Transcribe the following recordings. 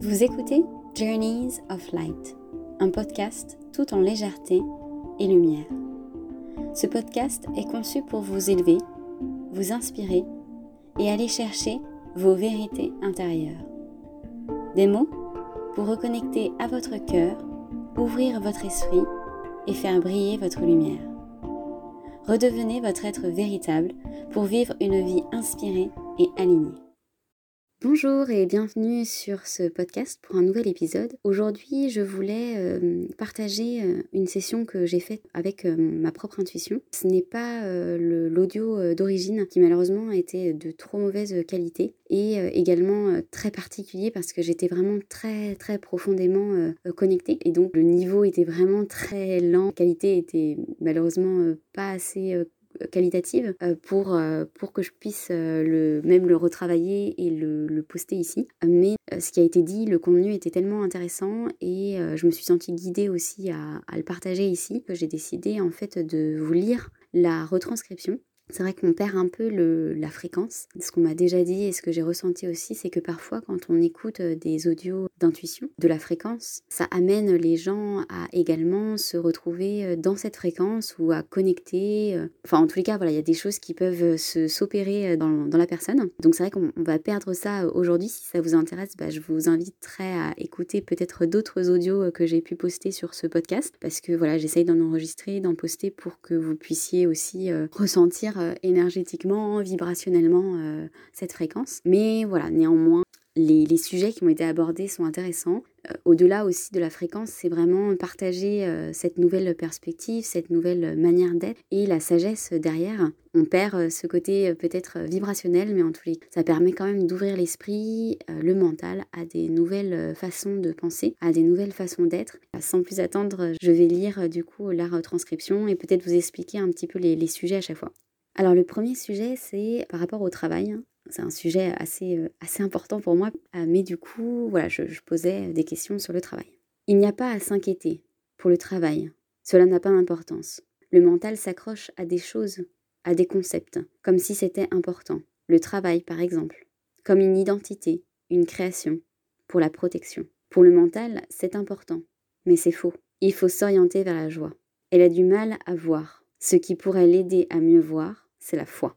Vous écoutez Journeys of Light, un podcast tout en légèreté et lumière. Ce podcast est conçu pour vous élever, vous inspirer et aller chercher vos vérités intérieures. Des mots pour reconnecter à votre cœur, ouvrir votre esprit et faire briller votre lumière. Redevenez votre être véritable pour vivre une vie inspirée et alignée. Bonjour et bienvenue sur ce podcast pour un nouvel épisode. Aujourd'hui, je voulais euh, partager euh, une session que j'ai faite avec euh, ma propre intuition. Ce n'est pas l'audio d'origine qui malheureusement été de trop mauvaise qualité et également très particulier parce que j'étais vraiment très très profondément connectée et donc le niveau était vraiment très lent, la qualité était malheureusement pas assez qualitative euh, pour, euh, pour que je puisse euh, le, même le retravailler et le, poster ici. Mais ce qui a été dit, le contenu était tellement intéressant et je me suis sentie guidée aussi à, à le partager ici que j'ai décidé en fait de vous lire la retranscription c'est vrai qu'on perd un peu le, la fréquence. Ce qu'on m'a déjà dit et ce que j'ai ressenti aussi, c'est que parfois quand on écoute euh, des audios d'intuition, de la fréquence, ça amène les gens à également se retrouver euh, dans cette fréquence ou à connecter. Euh, enfin, en tous les cas, voilà, il y a des choses qui peuvent s'opérer dans, dans, la personne. Donc c'est vrai qu'on va perdre ça aujourd'hui. Si ça vous intéresse, bah, je vous inviterai à écouter peut-être d'autres audios que j'ai pu poster sur ce podcast parce que voilà, j'essaye d'en enregistrer, d'en poster pour que vous puissiez aussi ressentir énergétiquement, vibrationnellement euh, cette fréquence. Mais voilà, néanmoins, les, sujets qui ont été abordés sont intéressants. Euh, au-delà aussi de la fréquence, c'est vraiment partager cette nouvelle perspective, cette nouvelle manière d'être et la sagesse derrière. On perd ce côté peut-être vibrationnel, mais en tous les cas, ça permet quand même d'ouvrir l'esprit, le mental à des nouvelles façons de penser, à des nouvelles façons d'être. Sans plus attendre, je vais lire du coup la retranscription et peut-être vous expliquer un petit peu les sujets à chaque fois. Alors le premier sujet, c'est par rapport au travail. C'est un sujet assez, euh, assez important pour moi, euh, mais du coup, voilà, je, posais des questions sur le travail. Il n'y a pas à s'inquiéter pour le travail. Cela n'a pas d'importance. Le mental s'accroche à des choses, à des concepts, comme si c'était important. Le travail, par exemple, comme une identité, une création, pour la protection. Pour le mental, c'est important, mais c'est faux. Il faut s'orienter vers la joie. Elle a du mal à voir, ce qui pourrait l'aider à mieux voir, c'est la foi.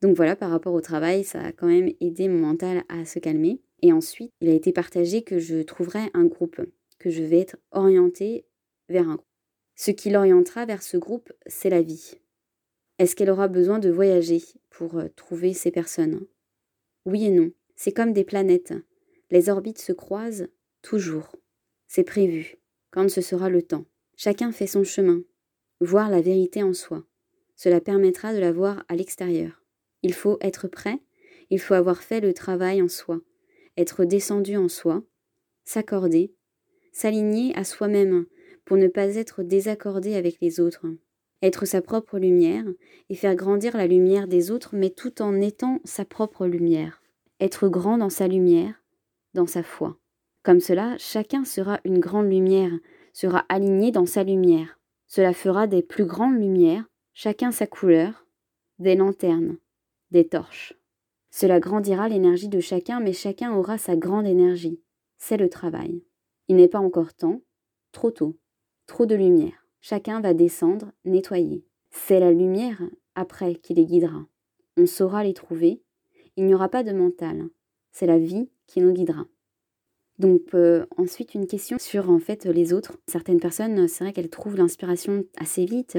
Donc voilà, par rapport au travail, ça a quand même aidé mon mental à se calmer. Et ensuite, il a été partagé que je trouverai un groupe, que je vais être orientée vers un groupe. Ce qui l'orientera vers ce groupe, c'est la vie. Est-ce qu'elle aura besoin de voyager pour euh, trouver ces personnes? Oui et non. C'est comme des planètes. Les orbites se croisent toujours. C'est prévu, quand ce sera le temps. Chacun fait son chemin, voir la vérité en soi. Cela permettra de la voir à l'extérieur. Il faut être prêt, il faut avoir fait le travail en soi, être descendu en soi, s'accorder, s'aligner à soi-même pour ne pas être désaccordé avec les autres, être sa propre lumière et faire grandir la lumière des autres, mais tout en étant sa propre lumière, être grand dans sa lumière, dans sa foi. Comme cela, chacun sera une grande lumière, sera aligné dans sa lumière. Cela fera des plus grandes lumières chacun sa couleur, des lanternes, des torches. Cela grandira l'énergie de chacun, mais chacun aura sa grande énergie. C'est le travail. Il n'est pas encore temps, trop tôt, trop de lumière. Chacun va descendre, nettoyer. C'est la lumière, après, qui les guidera. On saura les trouver. Il n'y aura pas de mental. C'est la vie qui nous guidera. Donc euh, ensuite une question sur en fait les autres. Certaines personnes, c'est vrai qu'elles trouvent l'inspiration assez vite.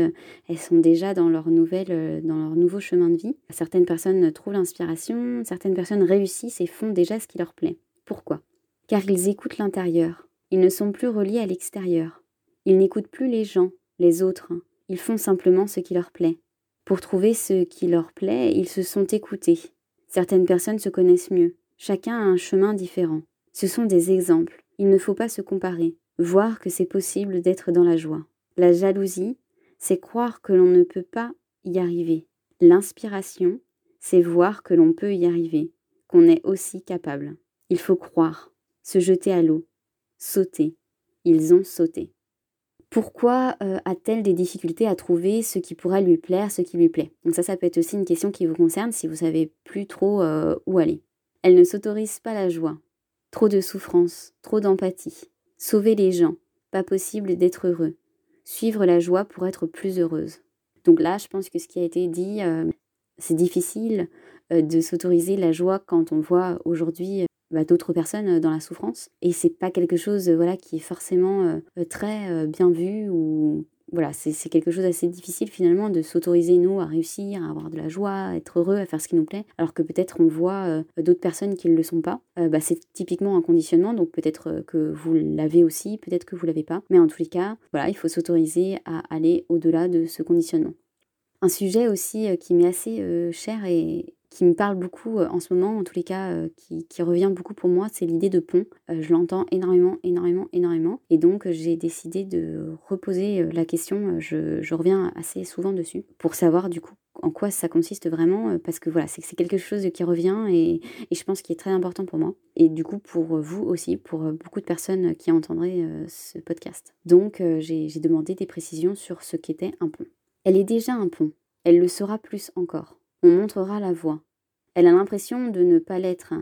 Elles sont déjà dans leur nouvelle, euh, dans leur nouveau chemin de vie. Certaines personnes trouvent l'inspiration. Certaines personnes réussissent et font déjà ce qui leur plaît. Pourquoi? Car ils écoutent l'intérieur. Ils ne sont plus reliés à l'extérieur. Ils n'écoutent plus les gens, les autres. Ils font simplement ce qui leur plaît. Pour trouver ce qui leur plaît, ils se sont écoutés. Certaines personnes se connaissent mieux. Chacun a un chemin différent. Ce sont des exemples. Il ne faut pas se comparer. Voir que c'est possible d'être dans la joie. La jalousie, c'est croire que l'on ne peut pas y arriver. L'inspiration, c'est voir que l'on peut y arriver, qu'on est aussi capable. Il faut croire, se jeter à l'eau, sauter. Ils ont sauté. Pourquoi euh, a-t-elle des difficultés à trouver ce qui pourrait lui plaire, ce qui lui plaît? Donc ça, ça peut être aussi une question qui vous concerne si vous savez plus trop euh, où aller. Elle ne s'autorise pas la joie, trop de souffrance, trop d'empathie. Sauver les gens, pas possible d'être heureux. Suivre la joie pour être plus heureuse. Donc là, je pense que ce qui a été dit, euh, c'est difficile euh, de s'autoriser la joie quand on voit aujourd'hui euh, bah, d'autres personnes dans la souffrance. Et c'est pas quelque chose voilà, qui est forcément très bien vu ou voilà, c'est quelque chose d'assez difficile finalement de s'autoriser nous à réussir, à avoir de la joie, à être heureux, à faire ce qui nous plaît, alors que peut-être on voit euh, d'autres personnes qui ne le sont pas. Euh, bah, c'est typiquement un conditionnement, donc peut-être euh, que vous l'avez aussi, peut-être que vous l'avez pas, mais en tous les cas, voilà, il faut s'autoriser à aller au-delà de ce conditionnement. Un sujet aussi qui m'est assez cher et, qui me parle beaucoup euh, en ce moment, en tous les cas, euh, qui, revient beaucoup pour moi, c'est l'idée de pont. Euh, je l'entends énormément, énormément, énormément. Et donc, j'ai décidé de reposer la question. Je, reviens assez souvent dessus pour savoir du coup en quoi ça consiste vraiment, parce que voilà, c'est quelque chose qui revient et, et je pense qu'il est très important pour moi. Et du coup, pour vous aussi, pour beaucoup de personnes qui entendraient ce podcast. Donc, j'ai demandé des précisions sur ce qu'était un pont. Elle est déjà un pont. Elle le sera plus encore on montrera la voie. Elle a l'impression de ne pas l'être,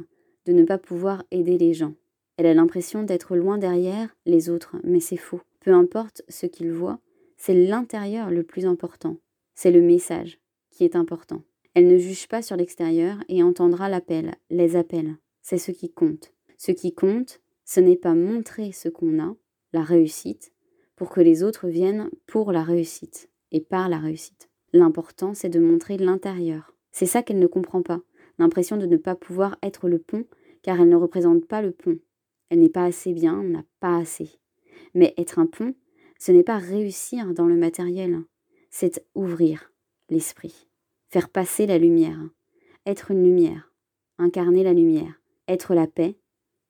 de ne pas pouvoir aider les gens. Elle a l'impression d'être loin derrière les autres, mais c'est faux. Peu importe ce qu'ils voient, c'est l'intérieur le plus important. C'est le message qui est important. Elle ne juge pas sur l'extérieur et entendra l'appel, les appels. C'est ce qui compte. Ce qui compte, ce n'est pas montrer ce qu'on a, la réussite, pour que les autres viennent pour la réussite et par la réussite. L'important, c'est de montrer l'intérieur. C'est ça qu'elle ne comprend pas, l'impression de ne pas pouvoir être le pont, car elle ne représente pas le pont. Elle n'est pas assez bien, on n'a pas assez. Mais être un pont, ce n'est pas réussir dans le matériel, c'est ouvrir l'esprit, faire passer la lumière, être une lumière, incarner la lumière, être la paix,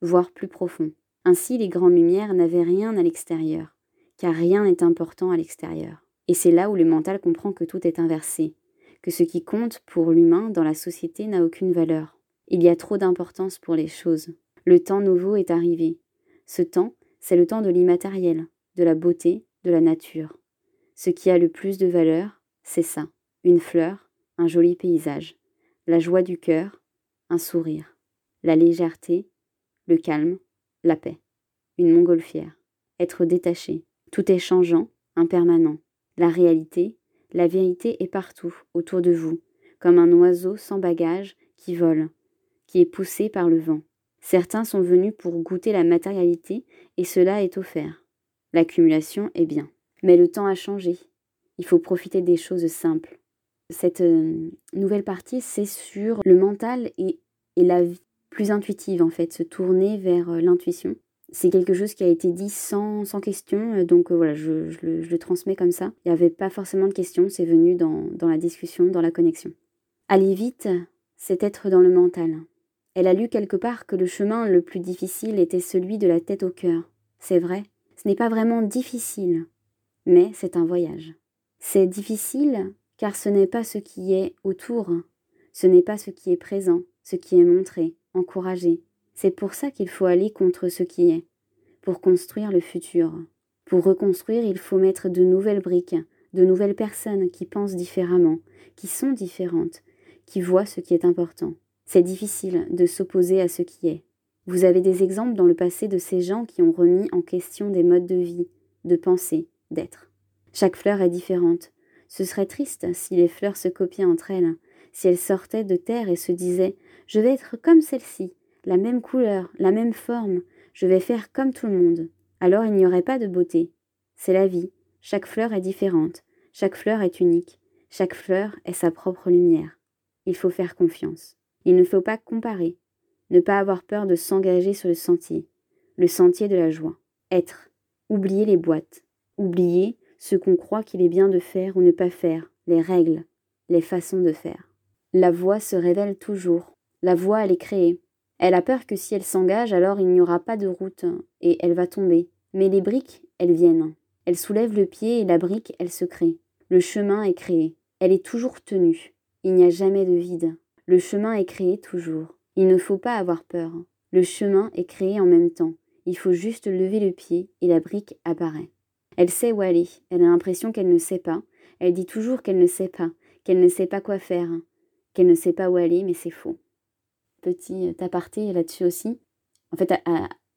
voir plus profond. Ainsi les grandes lumières n'avaient rien à l'extérieur, car rien n'est important à l'extérieur. Et c'est là où le mental comprend que tout est inversé, que ce qui compte pour l'humain dans la société n'a aucune valeur. Il y a trop d'importance pour les choses. Le temps nouveau est arrivé. Ce temps, c'est le temps de l'immatériel, de la beauté, de la nature. Ce qui a le plus de valeur, c'est ça. Une fleur, un joli paysage, la joie du cœur, un sourire, la légèreté, le calme, la paix, une montgolfière, être détaché. Tout est changeant, impermanent. La réalité, la vérité est partout, autour de vous, comme un oiseau sans bagage qui vole, qui est poussé par le vent. Certains sont venus pour goûter la matérialité, et cela est offert. L'accumulation est bien. Mais le temps a changé. Il faut profiter des choses simples. Cette euh, nouvelle partie, c'est sur le mental et, et la vie plus intuitive, en fait, se tourner vers euh, l'intuition c'est quelque chose qui a été dit sans, sans question, euh, donc euh, voilà, je, le, transmets comme ça. Il n'y avait pas forcément de questions, c'est venu dans, dans la discussion, dans la connexion. Aller vite, c'est être dans le mental. Elle a lu quelque part que le chemin le plus difficile était celui de la tête au cœur. C'est vrai, ce n'est pas vraiment difficile, mais c'est un voyage. C'est difficile car ce n'est pas ce qui est autour, ce n'est pas ce qui est présent, ce qui est montré, encouragé, c'est pour ça qu'il faut aller contre ce qui est, pour construire le futur. Pour reconstruire, il faut mettre de nouvelles briques, de nouvelles personnes qui pensent différemment, qui sont différentes, qui voient ce qui est important. C'est difficile de s'opposer à ce qui est. Vous avez des exemples dans le passé de ces gens qui ont remis en question des modes de vie, de pensée, d'être. Chaque fleur est différente. Ce serait triste si les fleurs se copiaient entre elles, si elles sortaient de terre et se disaient Je vais être comme celle-ci, la même couleur, la même forme, je vais faire comme tout le monde. Alors il n'y aurait pas de beauté. C'est la vie. Chaque fleur est différente. Chaque fleur est unique. Chaque fleur est sa propre lumière. Il faut faire confiance. Il ne faut pas comparer. Ne pas avoir peur de s'engager sur le sentier. Le sentier de la joie. Être. Oublier les boîtes. Oublier ce qu'on croit qu'il est bien de faire ou ne pas faire, les règles, les façons de faire. La voix se révèle toujours. La voix, elle est créée. Elle a peur que si elle s'engage, alors il n'y aura pas de route et elle va tomber. Mais les briques, elles viennent. Elle soulève le pied et la brique, elle se crée. Le chemin est créé. Elle est toujours tenue. Il n'y a jamais de vide. Le chemin est créé toujours. Il ne faut pas avoir peur. Le chemin est créé en même temps. Il faut juste lever le pied et la brique apparaît. Elle sait où aller. Elle a l'impression qu'elle ne sait pas. Elle dit toujours qu'elle ne sait pas, qu'elle ne sait pas quoi faire, qu'elle ne sait pas où aller, mais c'est faux petit aparté là-dessus aussi. En fait,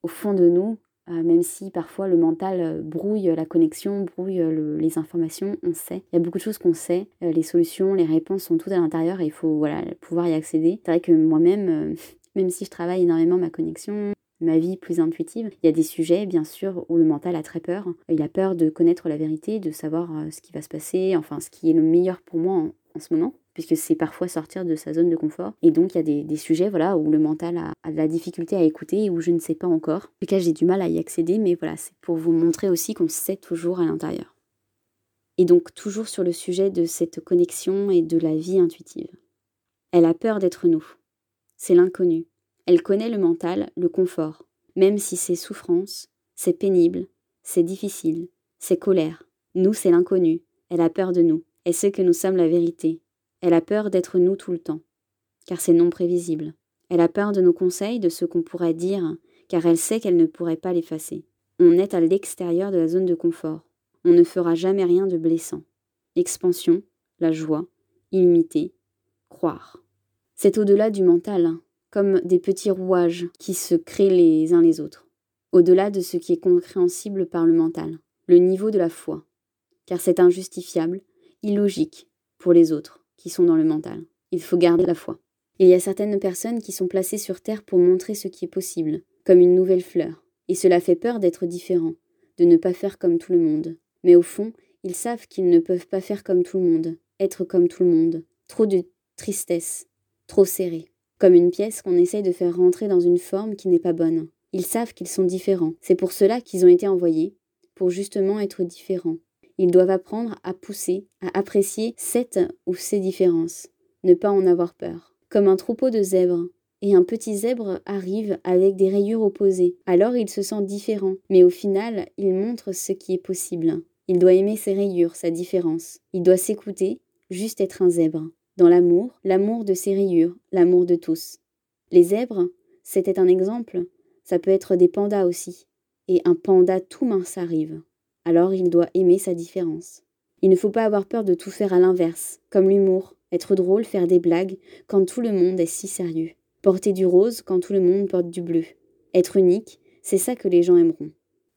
au fond de nous, euh, même si parfois le mental euh, brouille la connexion, brouille les informations, on sait. Il y a beaucoup de choses qu'on sait. les solutions, les réponses sont toutes à l'intérieur et il faut pouvoir y accéder. C'est vrai que moi-même, même si je travaille énormément ma connexion, ma vie plus intuitive. Il y a des sujets, bien sûr, où le mental a très peur. Il a peur de connaître la vérité, de savoir ce qui va se passer, enfin ce qui est le meilleur pour moi en ce moment puisque c'est parfois sortir de sa zone de confort. Et donc, il y a des, sujets voilà, où le mental a, de la difficulté à écouter et où je ne sais pas encore. En tout cas, j'ai du mal à y accéder, mais voilà, c'est pour vous montrer aussi qu'on sait toujours à l'intérieur. Et donc, toujours sur le sujet de cette connexion et de la vie intuitive. Elle a peur d'être nous. C'est l'inconnu. Elle connaît le mental, le confort, même si c'est souffrance, c'est pénible, c'est difficile, c'est colère. Nous, c'est l'inconnu. Elle a peur de nous. Elle sait que nous sommes la vérité, elle a peur d'être nous tout le temps, car c'est non prévisible. Elle a peur de nos conseils, de ce qu'on pourrait dire, car elle sait qu'elle ne pourrait pas l'effacer. On est à l'extérieur de la zone de confort. On ne fera jamais rien de blessant. Expansion, la joie, illimité, croire. C'est au-delà du mental, comme des petits rouages qui se créent les uns les autres. Au-delà de ce qui est compréhensible par le mental, le niveau de la foi, car c'est injustifiable, illogique pour les autres qui sont dans le mental. Il faut garder la foi. Il y a certaines personnes qui sont placées sur Terre pour montrer ce qui est possible, comme une nouvelle fleur. Et cela fait peur d'être différent, de ne pas faire comme tout le monde. Mais au fond, ils savent qu'ils ne peuvent pas faire comme tout le monde, être comme tout le monde. Trop de tristesse, trop serré. Comme une pièce qu'on essaye de faire rentrer dans une forme qui n'est pas bonne. Ils savent qu'ils sont différents. C'est pour cela qu'ils ont été envoyés, pour justement être différents, ils doivent apprendre à pousser, à apprécier cette ou ces différences, ne pas en avoir peur. Comme un troupeau de zèbres. Et un petit zèbre arrive avec des rayures opposées. Alors il se sent différent, mais au final, il montre ce qui est possible. Il doit aimer ses rayures, sa différence. Il doit s'écouter, juste être un zèbre. Dans l'amour, l'amour de ses rayures, l'amour de tous. Les zèbres, c'était un exemple. Ça peut être des pandas aussi. Et un panda tout mince arrive alors il doit aimer sa différence. Il ne faut pas avoir peur de tout faire à l'inverse, comme l'humour, être drôle, faire des blagues, quand tout le monde est si sérieux. Porter du rose quand tout le monde porte du bleu. Être unique, c'est ça que les gens aimeront.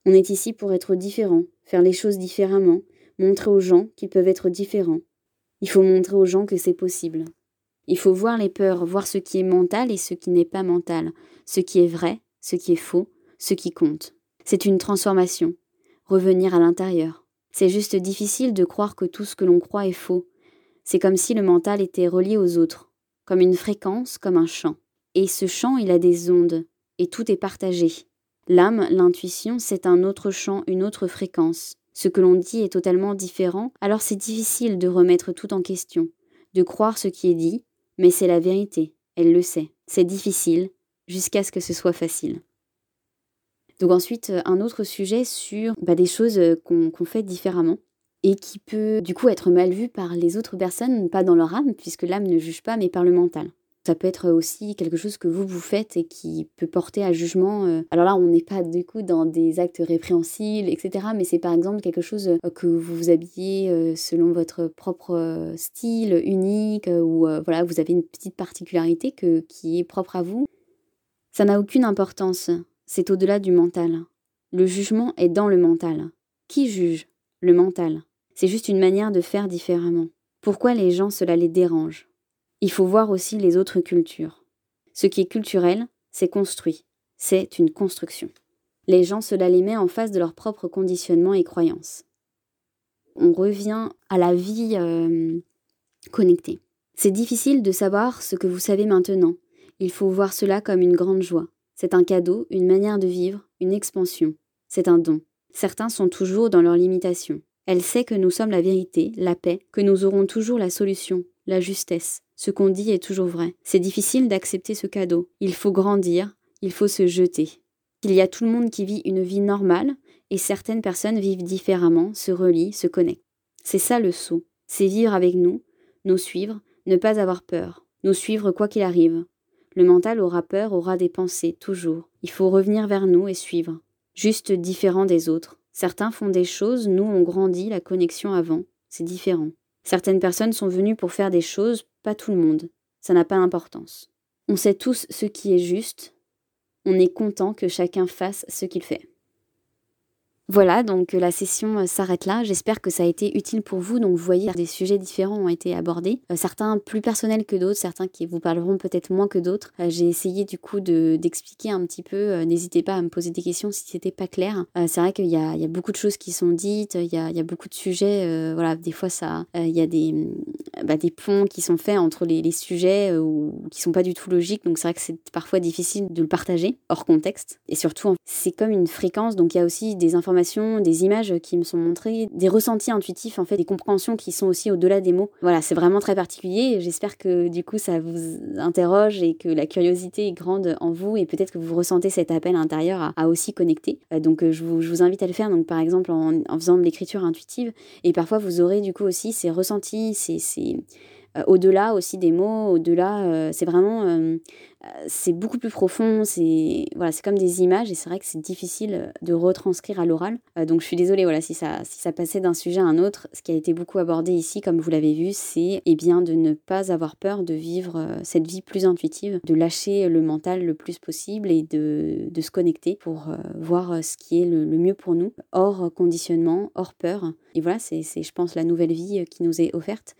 On est ici pour être différent, faire les choses différemment, montrer aux gens qu'ils peuvent être différents. Il faut montrer aux gens que c'est possible. Il faut voir les peurs, voir ce qui est mental et ce qui n'est pas mental, ce qui est vrai, ce qui est faux, ce qui compte. C'est une transformation revenir à l'intérieur. C'est juste difficile de croire que tout ce que l'on croit est faux. C'est comme si le mental était relié aux autres, comme une fréquence, comme un champ. Et ce champ, il a des ondes, et tout est partagé. L'âme, l'intuition, c'est un autre champ, une autre fréquence. Ce que l'on dit est totalement différent, alors c'est difficile de remettre tout en question, de croire ce qui est dit, mais c'est la vérité, elle le sait. C'est difficile, jusqu'à ce que ce soit facile. Donc ensuite, euh, un autre sujet sur bah, des choses euh, qu'on fait différemment et qui peut du coup être mal vu par les autres personnes, pas dans leur âme, puisque l'âme ne juge pas, mais par le mental. Ça peut être aussi quelque chose que vous vous faites et qui peut porter à jugement. Euh. Alors là, on n'est pas du coup dans des actes répréhensibles, etc. Mais c'est par exemple quelque chose que vous vous habillez selon votre propre style unique ou voilà, vous avez une petite particularité que, qui est propre à vous. Ça n'a aucune importance c'est au-delà du mental. Le jugement est dans le mental. Qui juge Le mental? C'est juste une manière de faire différemment. Pourquoi les gens cela les dérange? Il faut voir aussi les autres cultures. Ce qui est culturel, c'est construit. C'est une construction. Les gens cela les met en face de leur propre conditionnement et croyances. On revient à la vie euh, connectée. C'est difficile de savoir ce que vous savez maintenant. Il faut voir cela comme une grande joie. C'est un cadeau, une manière de vivre, une expansion. C'est un don. Certains sont toujours dans leurs limitations. Elle sait que nous sommes la vérité, la paix, que nous aurons toujours la solution, la justesse. Ce qu'on dit est toujours vrai. C'est difficile d'accepter ce cadeau. Il faut grandir, il faut se jeter. Il y a tout le monde qui vit une vie normale, et certaines personnes vivent différemment, se relient, se connectent. C'est ça le saut. C'est vivre avec nous, nous suivre, ne pas avoir peur, nous suivre quoi qu'il arrive, le mental aura peur, aura des pensées, toujours. Il faut revenir vers nous et suivre. Juste différent des autres. Certains font des choses, nous on grandit la connexion avant. C'est différent. Certaines personnes sont venues pour faire des choses, pas tout le monde. Ça n'a pas d'importance. On sait tous ce qui est juste, on est content que chacun fasse ce qu'il fait. Voilà, donc euh, la session euh, s'arrête là. J'espère que ça a été utile pour vous. Donc vous voyez, des sujets différents ont été abordés. Euh, certains plus personnels que d'autres, certains qui vous parleront peut-être moins que d'autres. J'ai essayé du coup d'expliquer un petit peu. N'hésitez pas à me poser des questions si c'était pas clair. C'est vrai qu'il y, y a, beaucoup de choses qui sont dites, il y a, il y a beaucoup de sujets. voilà, des fois ça, il y a des, bah, des ponts qui sont faits entre les, les sujets ou qui sont pas du tout logiques. Donc c'est vrai que c'est parfois difficile de le partager hors contexte. Et surtout, c'est comme une fréquence. Donc il y a aussi des informations des images qui me sont montrées, des ressentis intuitifs en fait, des compréhensions qui sont aussi au-delà des mots. Voilà, c'est vraiment très particulier j'espère que du coup ça vous interroge et que la curiosité est grande en vous et peut-être que vous ressentez cet appel intérieur à, aussi connecter. Euh, donc euh, je vous, invite à le faire, donc par exemple en, faisant de l'écriture intuitive et parfois vous aurez du coup aussi ces ressentis, ces, au-delà aussi des mots, au-delà, c'est vraiment c'est beaucoup plus profond, c'est voilà, c'est comme des images et c'est vrai que c'est difficile de retranscrire à l'oral. Euh, donc je suis désolée voilà si ça si ça passait d'un sujet à un autre, ce qui a été beaucoup abordé ici comme vous l'avez vu, c'est eh bien de ne pas avoir peur de vivre euh, cette vie plus intuitive, de lâcher le mental le plus possible et de, de se connecter pour euh, voir ce qui est le, mieux pour nous, hors conditionnement, hors peur. Et voilà, c'est je pense la nouvelle vie qui nous est offerte,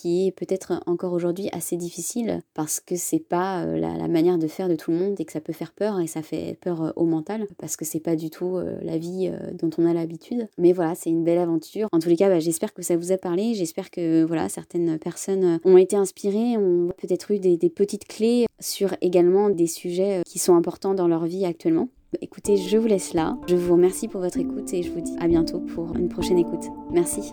qui est peut-être encore aujourd'hui assez difficile parce que c'est pas la, la manière de faire de tout le monde et que ça peut faire peur et ça fait peur euh, au mental parce que c'est pas du tout euh, la vie euh, dont on a l'habitude. Mais voilà, c'est une belle aventure. En tous les cas, bah, j'espère que ça vous a parlé. J'espère que voilà, certaines personnes ont été inspirées, ont peut-être eu des, des petites clés sur également des sujets qui sont importants dans leur vie actuellement. Écoutez, je vous laisse là. Je vous remercie pour votre écoute et je vous dis à bientôt pour une prochaine écoute. Merci.